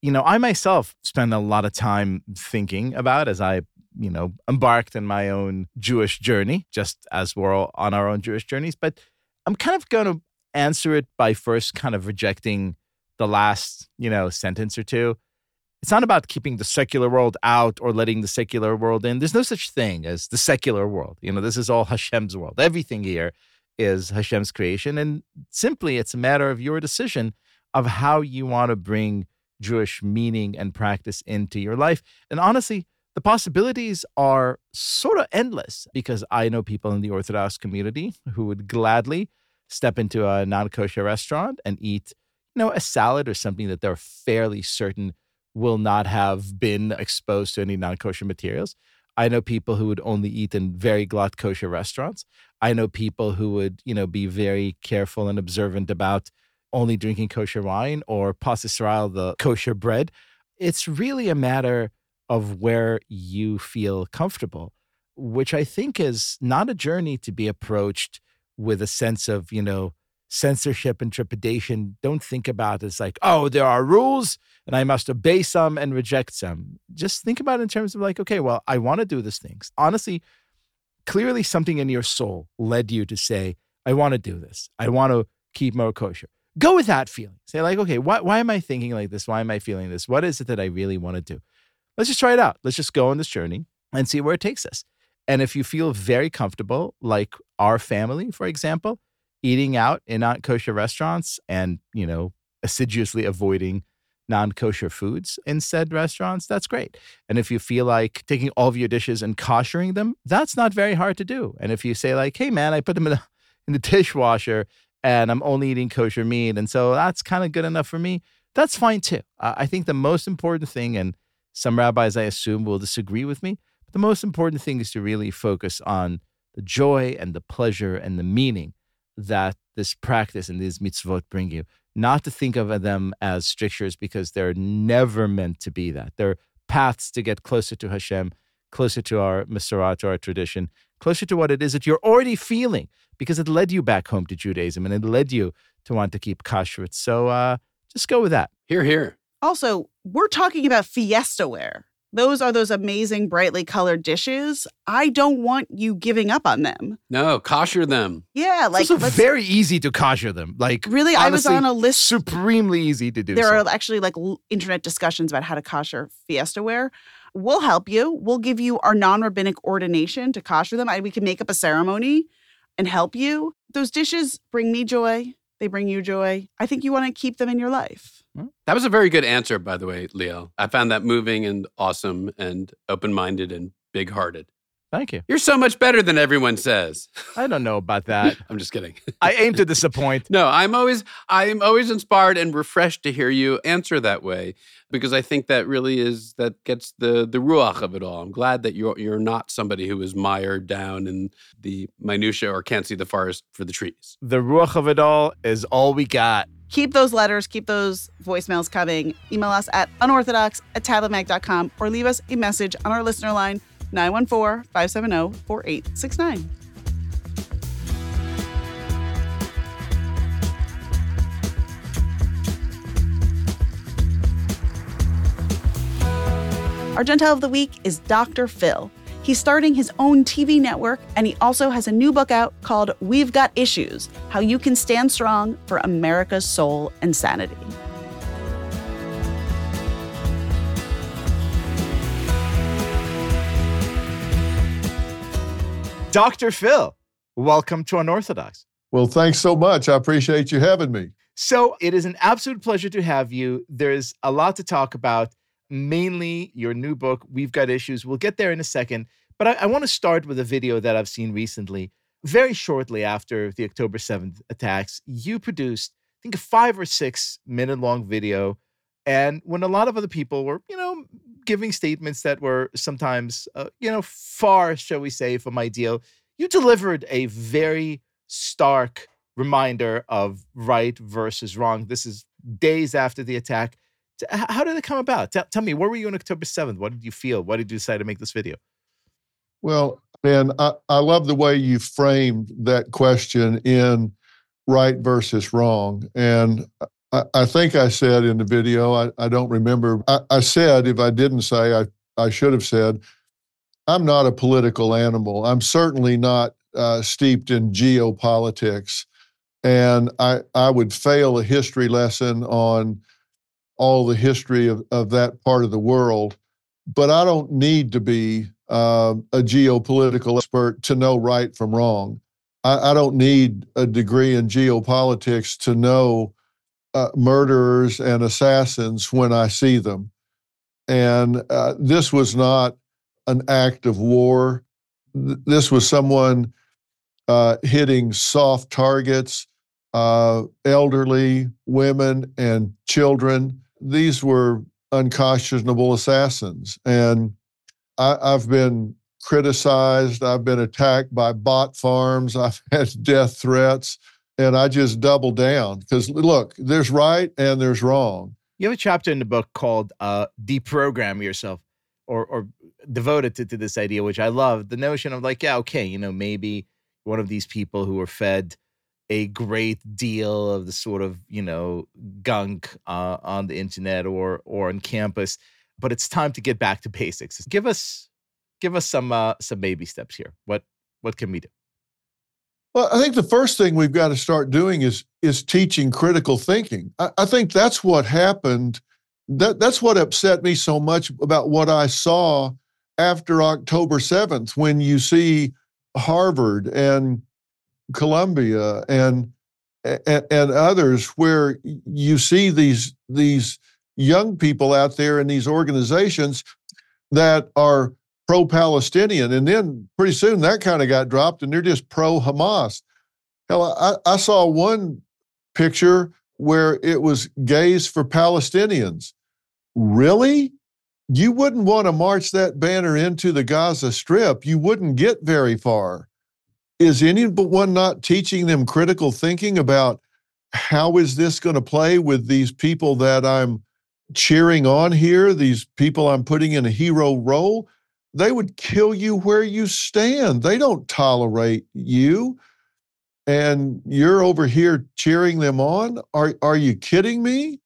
you know, I myself spend a lot of time thinking about as I, you know, embarked in my own Jewish journey, just as we're all on our own Jewish journeys. But I'm kind of going to answer it by first kind of rejecting the last, you know, sentence or two. It's not about keeping the secular world out or letting the secular world in. There's no such thing as the secular world. You know, this is all Hashem's world. Everything here is Hashem's creation. And simply, it's a matter of your decision of how you want to bring Jewish meaning and practice into your life. And honestly, the possibilities are sort of endless because I know people in the Orthodox community who would gladly step into a non kosher restaurant and eat, you know, a salad or something that they're fairly certain will not have been exposed to any non kosher materials. I know people who would only eat in very glatt kosher restaurants. I know people who would, you know, be very careful and observant about only drinking kosher wine or pas Israel, the kosher bread. It's really a matter of where you feel comfortable, which I think is not a journey to be approached with a sense of, you know, censorship and trepidation. Don't think about it as like, oh, there are rules and I must obey some and reject some. Just think about it in terms of like, okay, well, I want to do these things. Honestly, clearly something in your soul led you to say, I want to do this. I want to keep more kosher. Go with that feeling. Say, like, okay, why, why am I thinking like this? Why am I feeling this? What is it that I really want to do? Let's just try it out. Let's just go on this journey and see where it takes us. And if you feel very comfortable, like our family, for example, eating out in non kosher restaurants and, you know, assiduously avoiding non kosher foods in said restaurants, that's great. And if you feel like taking all of your dishes and koshering them, that's not very hard to do. And if you say, like, hey, man, I put them in the, in the dishwasher and I'm only eating kosher meat, and so that's kind of good enough for me, that's fine too. I think the most important thing, and some rabbis, I assume, will disagree with me, but the most important thing is to really focus on the joy and the pleasure and the meaning that this practice and these mitzvot bring you. Not to think of them as strictures because they're never meant to be that. They're paths to get closer to Hashem, closer to our Masorah, to our tradition, closer to what it is that you're already feeling because it led you back home to Judaism and it led you to want to keep kashrut. So uh, just go with that. Here, here. Also, we're talking about fiesta ware. Those are those amazing, brightly colored dishes. I don't want you giving up on them. No, kosher them. Yeah, like It's also very easy to kosher them. Like really, I was on a list. supremely easy to do. There so. are actually like internet discussions about how to kosher fiesta ware. We'll help you. We'll give you our non-rabbinic ordination to kosher them. I, we can make up a ceremony and help you. Those dishes bring me joy. They bring you joy. I think you want to keep them in your life. That was a very good answer, by the way, Liel. I found that moving and awesome and open minded and big hearted. Thank you. You're so much better than everyone says. I don't know about that. I'm just kidding. I aim to disappoint. No, I'm always I'm always inspired and refreshed to hear you answer that way because I think that really is that gets the the ruach of it all. I'm glad that you're you're not somebody who is mired down in the minutia or can't see the forest for the trees. The ruach of it all is all we got. Keep those letters, keep those voicemails coming. Email us at unorthodox at tabletmag.com or leave us a message on our listener line 914 570 4869. Our Gentile of the Week is Dr. Phil. He's starting his own TV network, and he also has a new book out called We've Got Issues How You Can Stand Strong for America's Soul and Sanity. Dr. Phil, welcome to Unorthodox. Well, thanks so much. I appreciate you having me. So it is an absolute pleasure to have you. There's a lot to talk about, mainly your new book, We've Got Issues. We'll get there in a second. But I, I want to start with a video that I've seen recently. Very shortly after the October 7th attacks, you produced, I think, a five or six minute long video. And when a lot of other people were, you know, giving statements that were sometimes, uh, you know, far, shall we say, from ideal, you delivered a very stark reminder of right versus wrong. This is days after the attack. How did it come about? Tell, tell me, where were you on October 7th? What did you feel? Why did you decide to make this video? Well, man, I, I love the way you framed that question in right versus wrong. And I, I think I said in the video, I, I don't remember. I, I said, if I didn't say, I, I should have said, I'm not a political animal. I'm certainly not uh, steeped in geopolitics. And I, I would fail a history lesson on all the history of, of that part of the world. But I don't need to be um, a geopolitical expert to know right from wrong. I, I don't need a degree in geopolitics to know uh, murderers and assassins when I see them. And uh, this was not an act of war. Th- This was someone uh, hitting soft targets, uh, elderly, women, and children. These were unconscionable assassins. And I, I've been criticized. I've been attacked by bot farms. I've had death threats. And I just double down because look, there's right and there's wrong. You have a chapter in the book called uh, "Deprogram Yourself," or or devoted to, to this idea, which I love. The notion of like, yeah, okay, you know, maybe one of these people who were fed a great deal of the sort of you know gunk uh, on the internet or or on campus, but it's time to get back to basics. Give us give us some uh, some baby steps here. What what can we do? Well, I think the first thing we've got to start doing is is teaching critical thinking. I, I think that's what happened. That that's what upset me so much about what I saw after October seventh, when you see Harvard and Columbia and, and and others, where you see these these young people out there in these organizations that are pro-Palestinian, and then pretty soon that kind of got dropped, and they're just pro-Hamas. Hell, I, I saw one picture where it was gays for Palestinians. Really? You wouldn't want to march that banner into the Gaza Strip. You wouldn't get very far. Is anyone not teaching them critical thinking about how is this going to play with these people that I'm cheering on here, these people I'm putting in a hero role? They would kill you where you stand. They don't tolerate you. And you're over here cheering them on? Are, are you kidding me?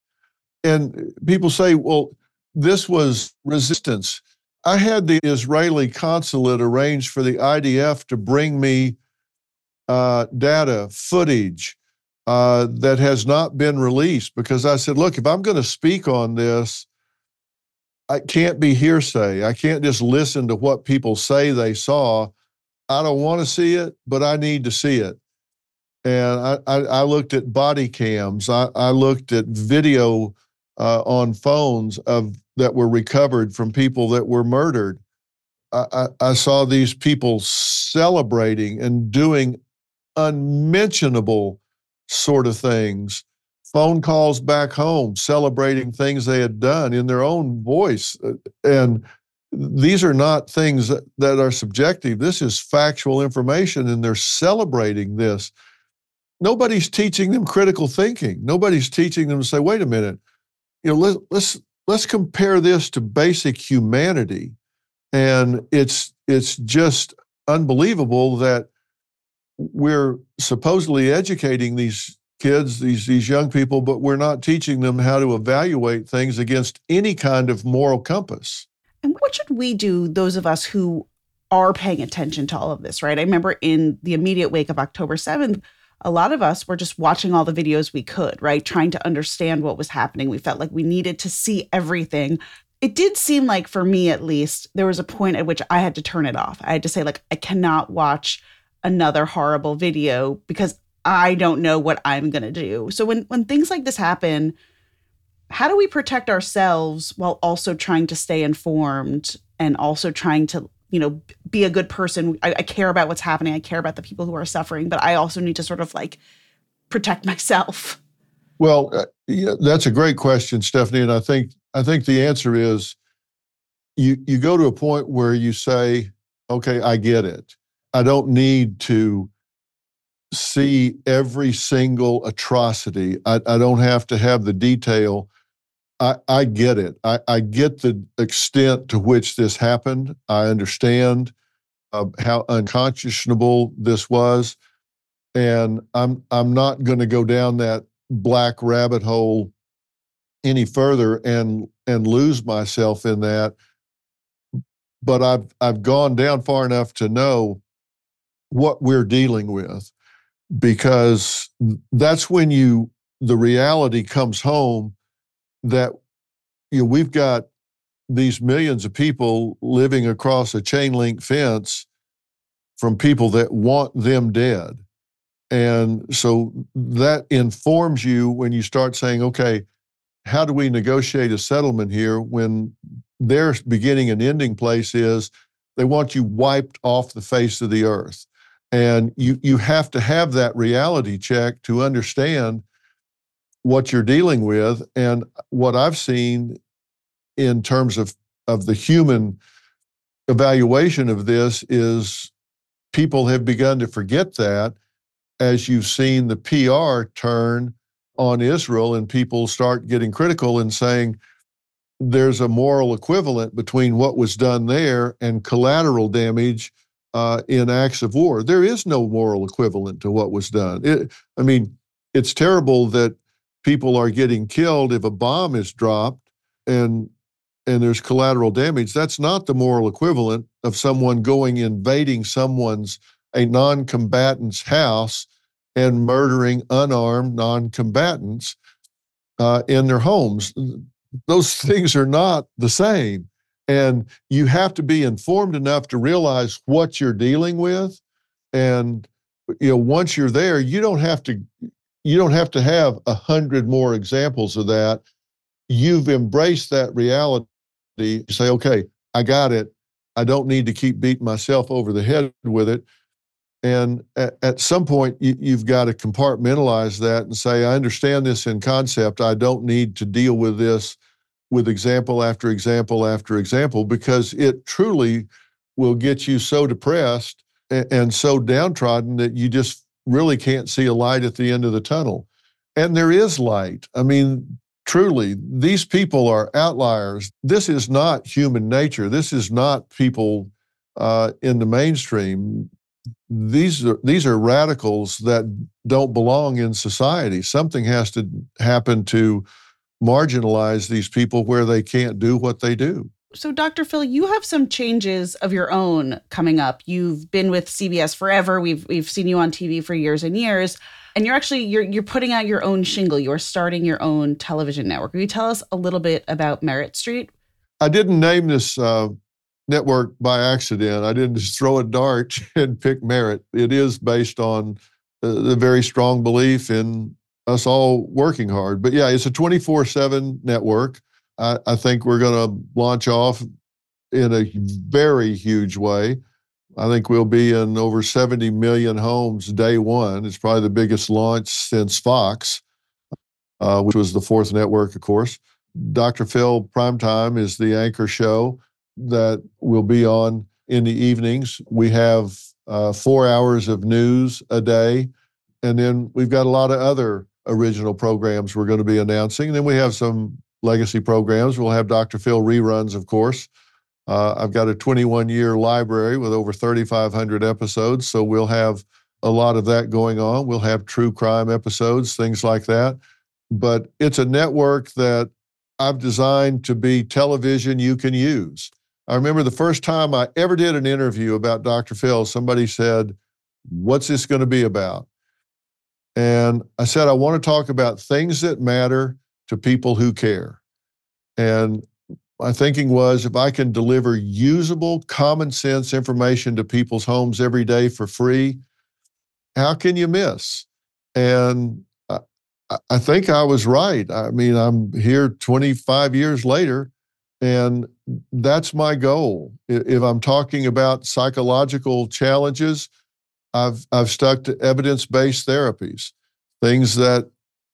And people say, well, this was resistance. I had the Israeli consulate arrange for the IDF to bring me uh, data, footage uh, that has not been released because I said, look, if I'm going to speak on this, I can't be hearsay. I can't just listen to what people say they saw. I don't want to see it, but I need to see it. And I, I, I looked at body cams. I, I looked at video uh, on phones of that were recovered from people that were murdered. I, I, I saw these people celebrating and doing unmentionable sort of things. Phone calls back home, celebrating things they had done in their own voice. Uh, And these are not things that, are subjective. This is factual information, and they're celebrating this. Nobody's teaching them critical thinking. Nobody's teaching them to say, wait a minute, you know, let, let's let's compare this to basic humanity. And it's it's just unbelievable that we're supposedly educating these kids, these these young people, but we're not teaching them how to evaluate things against any kind of moral compass. And what should we do, those of us who are paying attention to all of this, right? I remember in the immediate wake of October 7th, a lot of us were just watching all the videos we could, right? Trying to understand what was happening. We felt like we needed to see everything. It did seem like, for me at least, there was a point at which I had to turn it off. I had to say, like, I cannot watch another horrible video because I don't know what I'm going to do. So when when things like this happen, how do we protect ourselves while also trying to stay informed and also trying to you know be a good person? I, I, care about what's happening. I care about the people who are suffering but i also need to sort of like protect myself. Well uh, yeah, that's a great question stephanie and i think i think the answer is you you go to a point where you say okay i get it i don't need to see every single atrocity. I, I don't have to have the detail. I, I get it. I, I get the extent to which this happened. I understand uh, how unconscionable this was, and I'm I'm not going to go down that black rabbit hole any further and and lose myself in that. But I've I've gone down far enough to know what we're dealing with because that's when you the reality comes home that you know we've got these millions of people living across a chain link fence from people that want them dead. And so that informs you when you start saying okay how do we negotiate a settlement here? when their beginning and ending place is they want you wiped off the face of the earth and you you have to have that reality check to understand what you're dealing with. And what I've seen in terms of of the human evaluation of this is people have begun to forget that as you've seen the PR turn on Israel and people start getting critical and saying there's a moral equivalent between what was done there and collateral damage uh, in acts of war. There is no moral equivalent to what was done. It, I mean, it's terrible that people are getting killed if a bomb is dropped and and there's collateral damage. That's not the moral equivalent of someone going invading someone's a non-combatant's house and murdering unarmed non-combatants uh, in their homes. Those things are not the same. And you have to be informed enough to realize what you're dealing with. And you know, once you're there, you don't have to you don't have to have a hundred more examples of that. You've embraced that reality. You say, okay, I got it. I don't need to keep beating myself over the head with it. And at, at some point, you, you've got to compartmentalize that and say, I understand this in concept. I don't need to deal with this with example after example after example because it truly will get you so depressed and, so downtrodden that you just really can't see a light at the end of the tunnel. And there is light. I mean, truly, these people are outliers. This is not human nature. This is not people uh, in the mainstream. These are these are radicals that don't belong in society. Something has to happen to marginalize these people where they can't do what they do. So, Dr. Phil, you have some changes of your own coming up. You've been with CBS forever. We've we've seen you on TV for years and years, and you're actually you're you're putting out your own shingle. You're starting your own television network. Can you tell us a little bit about Merit Street? I didn't name this uh, network by accident. I didn't just throw a dart and pick Merit. It is based on uh, the very strong belief in us all working hard. But yeah, it's a 24 7 network. I, I think we're going to launch off in a very huge way. I think we'll be in over 70 million homes day one. It's probably the biggest launch since Fox, uh, which was the fourth network, of course. Dr. Phil Primetime is the anchor show that will be on in the evenings. We have uh, four hours of news a day. And then we've got a lot of other original programs we're going to be announcing. And then we have some legacy programs. We'll have Dr. Phil reruns, of course. Uh, I've got a 21 year library with over 3,500 episodes, so we'll have a lot of that going on. We'll have true crime episodes, things like that. But it's a network that I've designed to be television you can use. I remember the first time I ever did an interview about Dr. Phil, somebody said, What's this going to be about? And I said, I want to talk about things that matter to people who care. And my thinking was if I can deliver usable, common sense information to people's homes every day for free, how can you miss? And I, think I was right. I mean, I'm here 25 years later, and that's my goal. If I'm talking about psychological challenges, I've I've stuck to evidence-based therapies, things that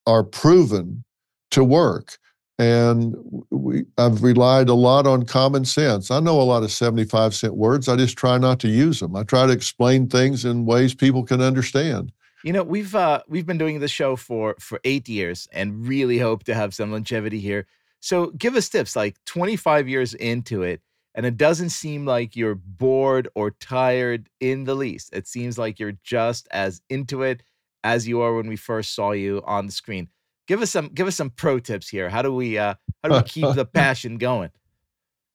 are proven to work. And we, I've relied a lot on common sense. I know a lot of 75 cent words. I just try not to use them. I try to explain things in ways people can understand. You know, we've uh we've been doing this show for for 8 years and really hope to have some longevity here. So give us tips like 25 years into it and it doesn't seem like you're bored or tired in the least. It seems like you're just as into it as you are when we first saw you on the screen. Give us some give us some pro tips here. How do we uh how do we keep the passion going?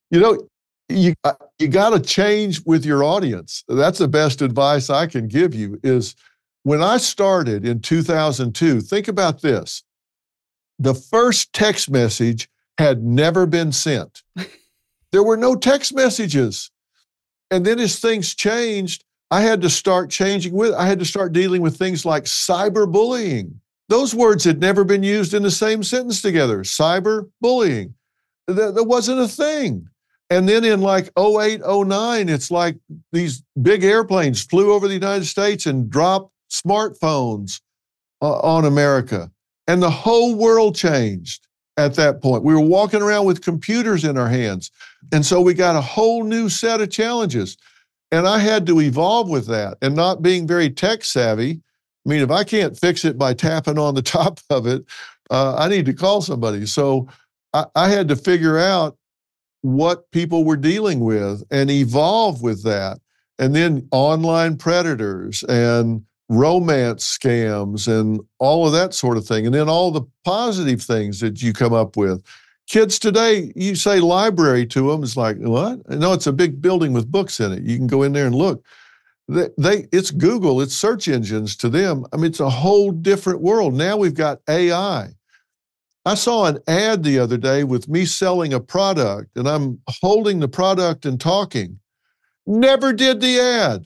You know, you uh, you got to change with your audience. That's the best advice I can give you is when I started in 2002, think about this. The first text message had never been sent. there were no text messages. And then as things changed, I had to start changing with, I had to start dealing with things like cyberbullying. Those words had never been used in the same sentence together. Cyberbullying. That, that wasn't a thing. And then in like 08, 09, it's like these big airplanes flew over the United States and dropped smartphones uh, on America. And the whole world changed at that point. We were walking around with computers in our hands. And so we got a whole new set of challenges. And I had to evolve with that and not being very tech savvy. I mean, if I can't fix it by tapping on the top of it, uh, I need to call somebody. So I, I had to figure out what people were dealing with and evolve with that. And then online predators and romance scams and all of that sort of thing. And then all the positive things that you come up with. Kids today, you say library to them, it's like, what? No, it's a big building with books in it. You can go in there and look. They, they it's Google, it's search engines to them. I mean, it's a whole different world. Now we've got AI. I saw an ad the other day with me selling a product, and I'm holding the product and talking. Never did the ad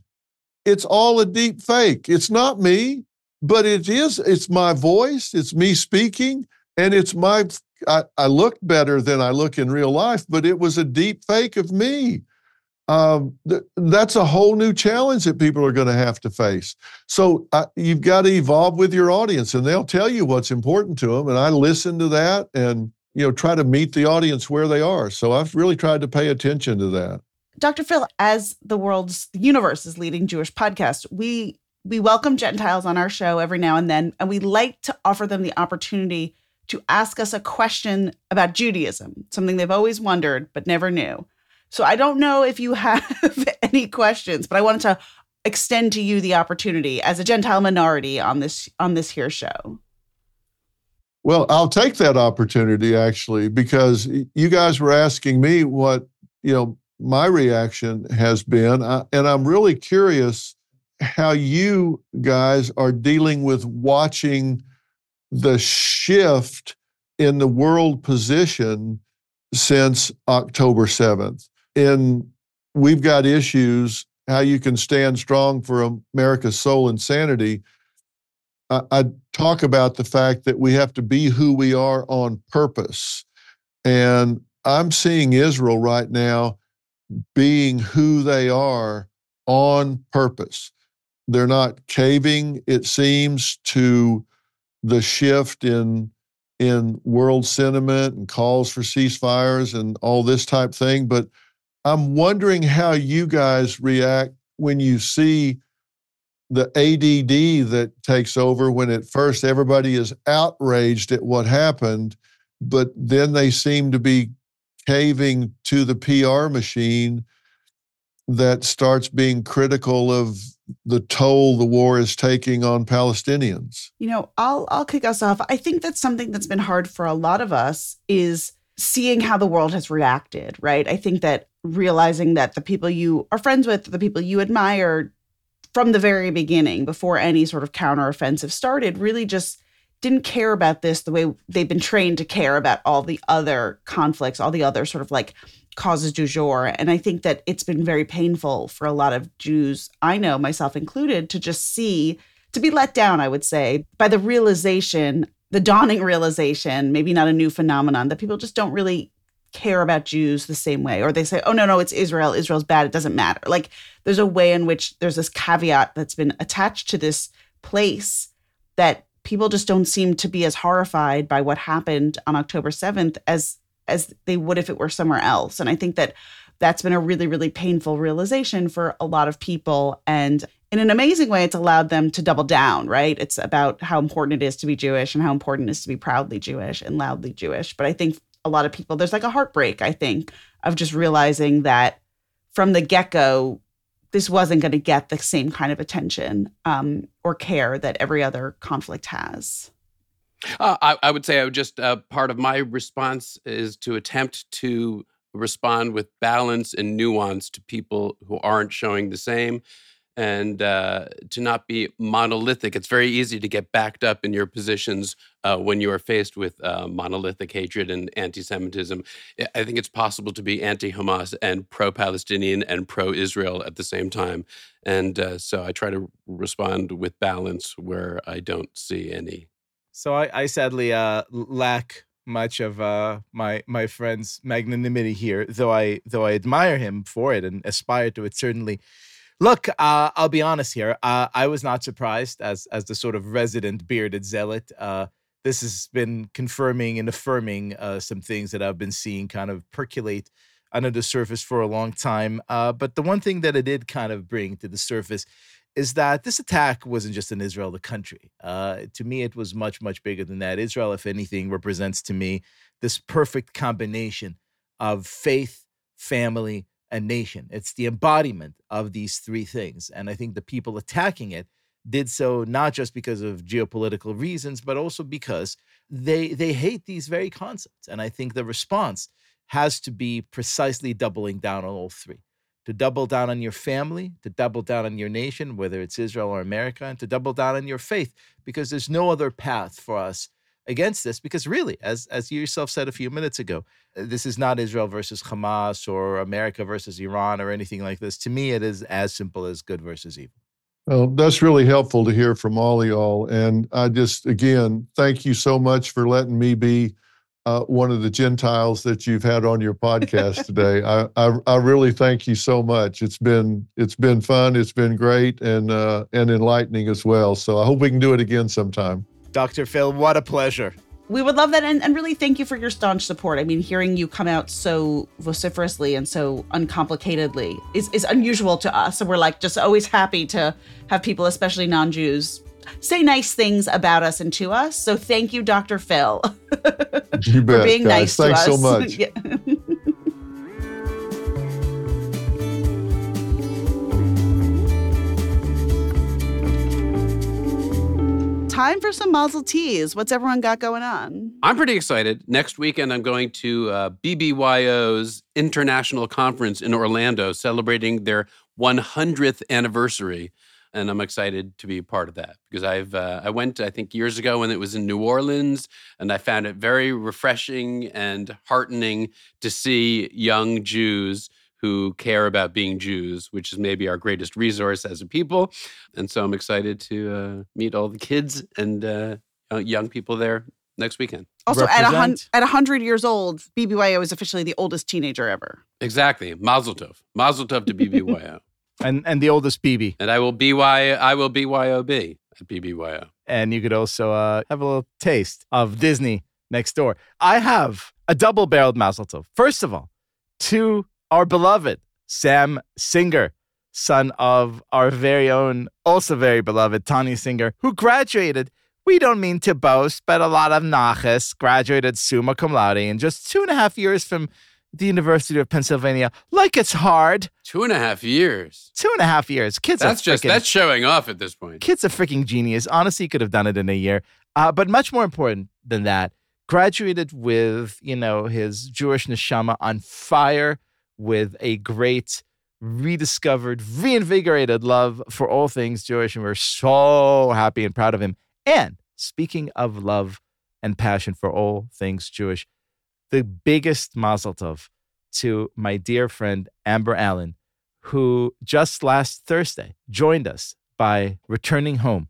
it's all a deep fake. It's not me, but it is. It's my voice. It's me speaking, and it's my. I, I look better than I look in real life, but it was a deep fake of me. Um, th- that's a whole new challenge that people are going to have to face. So uh, you've got to evolve with your audience, and they'll tell you what's important to them. And I listen to that, and you know, try to meet the audience where they are. So I've really tried to pay attention to that. Dr. Phil, as the world's universe's leading Jewish podcast, we we welcome Gentiles on our show every now and then, and we like to offer them the opportunity to ask us a question about Judaism, something they've always wondered but never knew. So I don't know if you have any questions, but I wanted to extend to you the opportunity as a Gentile minority on this on this here show. Well, I'll take that opportunity actually because you guys were asking me what, you know, my reaction has been. And I'm really curious how you guys are dealing with watching the shift in the world position since October 7th. And we've got issues how you can stand strong for America's soul and sanity. I, I talk about the fact that we have to be who we are on purpose. And I'm seeing Israel right now being who they are on purpose. They're not caving, it seems, to the shift in in world sentiment and calls for ceasefires and all this type thing. But I'm wondering how you guys react when you see the ADD that takes over when at first everybody is outraged at what happened, but then they seem to be caving to the PR machine that starts being critical of the toll the war is taking on Palestinians. You know, I'll I'll kick us off. I think that's something that's been hard for a lot of us is seeing how the world has reacted, right? I think that realizing that the people you are friends with, the people you admire from the very beginning before any sort of counteroffensive started really just didn't care about this the way they've been trained to care about all the other conflicts, all the other sort of like causes du jour. And I think that it's been very painful for a lot of Jews, I know myself included, to just see, to be let down, I would say, by the realization, the dawning realization, maybe not a new phenomenon, that people just don't really care about Jews the same way. Or they say, oh, no, no, it's Israel. Israel's bad. It doesn't matter. Like there's a way in which there's this caveat that's been attached to this place that people just don't seem to be as horrified by what happened on October 7th as as they would if it were somewhere else. And I think that that's been a really really painful realization for a lot of people and in an amazing way, it's allowed them to double down, right? It's about how important it is to be Jewish and how important it is to be proudly Jewish and loudly Jewish. But I think a lot of people, there's like a heartbreak, I think, of just realizing that from the get go, this wasn't going to get the same kind of attention um, or care that every other conflict has. Uh, I, I, would say I would just uh, part of my response is to attempt to respond with balance and nuance to people who aren't showing the same and uh, to not be monolithic. It's very easy to get backed up in your positions uh, when you are faced with uh, monolithic hatred and anti Semitism. I think it's possible to be anti Hamas and pro Palestinian and pro Israel at the same time. And uh, so I try to respond with balance where I don't see any. So I, I sadly uh, lack much of uh, my my friend's magnanimity here, though I though I admire him for it and aspire to it certainly. Look, uh, I'll be honest here. Uh, I was not surprised as as the sort of resident bearded zealot. Uh, this has been confirming and affirming uh, some things that I've been seeing kind of percolate under the surface for a long time. Uh, but the one thing that it did kind of bring to the surface is that this attack wasn't just in Israel, the country. Uh, to me, it was much, much bigger than that. Israel, if anything, represents to me this perfect combination of faith, family, a nation. It's the embodiment of these three things. And I think the people attacking it did so not just because of geopolitical reasons, but also because they they hate these very concepts. And I think the response has to be precisely doubling down on all three. To double down on your family, to double down on your nation, whether it's Israel or America, and to double down on your faith, because there's no other path for us against this because really as as you yourself said a few minutes ago uh, this is not Israel versus Hamas or America versus Iran or anything like this to me it is as simple as good versus evil well that's really helpful to hear from all y'all and I just again thank you so much for letting me be uh, one of the Gentiles that you've had on your podcast today. I, I, I really thank you so much. It's been it's been fun. It's been great and uh, and enlightening as well. So I hope we can do it again sometime. Dr. Phil, what a pleasure. We would love that. And, and really thank you for your staunch support. I mean, hearing you come out so vociferously and so uncomplicatedly is, is unusual to us. And we're like just always happy to have people, especially non Jews, say nice things about us and to us. So thank you, Dr. Phil, you bet, for being guys. nice Thanks to us. so much. Yeah. Time for some Mazel teas. What's everyone got going on? I'm pretty excited. Next weekend, I'm going to uh, BBYO's international conference in Orlando, celebrating their 100th anniversary, and I'm excited to be part of that because I've uh, I went I think years ago when it was in New Orleans, and I found it very refreshing and heartening to see young Jews who care about being Jews, which is maybe our greatest resource as a people. And so I'm excited to uh, meet all the kids and uh, young people there next weekend. Also, at a hun- at hundred years old, BBYO is officially the oldest teenager ever. Exactly, Mazel Tov, Mazel Tov to BBYO, and and the oldest BB. And I will BY, I will BYOB at BBYO. And you could also uh, have a little taste of Disney next door. I have a double-barreled Mazel Tov. First of all, two our beloved Sam Singer, son of our very own, also very beloved Tanya Singer, who graduated. We don't mean to boast, but a lot of Nachas graduated summa cum laude in just two and a half years from the University of Pennsylvania. Like it's hard. Two and a half years. Two and a half years. Kids. That's just freaking, that's showing off at this point. Kid's a freaking genius. Honestly, he could have done it in a year. Uh, but much more important than that, graduated with you know his Jewish neshama on fire with a great rediscovered, reinvigorated love for all things Jewish. And we're so happy and proud of him. And speaking of love and passion for all things Jewish, the biggest mazel tov to my dear friend Amber Allen, who just last Thursday joined us by returning home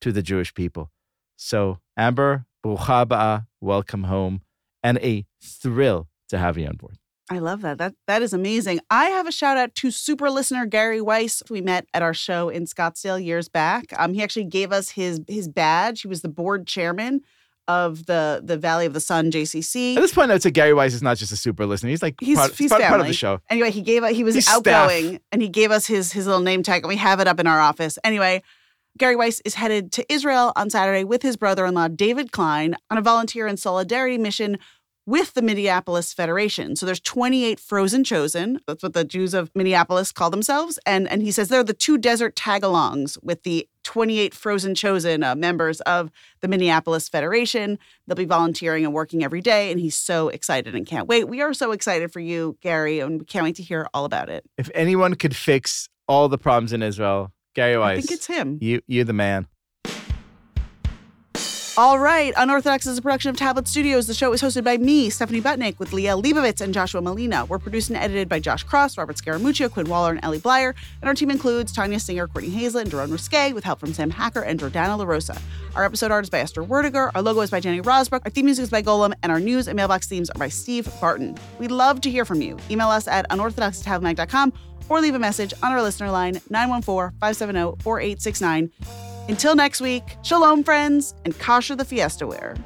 to the Jewish people. So, Amber, Brucha welcome home, and a thrill to have you on board. I love that. That that is amazing. I have a shout out to super listener Gary Weiss. We met at our show in Scottsdale years back. Um, he actually gave us his his badge. He was the board chairman of the the Valley of the Sun JCC. At this point, I'd say Gary Weiss is not just a super listener. He's like He's- part, he's part, part of the show. Anyway, he gave he was He's staff. outgoing and he gave us his his little name tag and we have it up in our office. Anyway, Gary Weiss is headed to Israel on Saturday with his brother-in-law David Klein on a volunteer and solidarity mission with the Minneapolis Federation. So there's 28 frozen chosen. That's what the Jews of Minneapolis call themselves. And and he says they're the two desert tag-alongs with the 28 frozen chosen uh, members of the Minneapolis Federation. They'll be volunteering and working every day. And he's so excited and can't wait. We are so excited for you, Gary, and we can't wait to hear all about it. If anyone could fix all the problems in Israel, Gary Weiss. I think it's him. You, you're the man. All right. Unorthodox is a production of Tablet Studios. The show is hosted by me, Stephanie Butnick, with Liel Leibovitz and Joshua Malina. We're produced and edited by Josh Cross, Robert Scaramuccio, Quinn Waller, and Ellie Blyer. And our team includes Tanya Singer, Courtney Hazlett, and Daron Risque, with help from Sam Hacker and Jordana LaRosa. Our episode art is by Esther Werdiger. Our logo is by Jenny Rosbrook. Our theme music is by Golem. And our news and mailbox themes are by Steve Barton. We'd love to hear from you. Email us at unorthodox@tabletmag.com or leave a message on our listener line, 914-570-4869. Until next week, shalom, friends, and kasher the fiesta ware.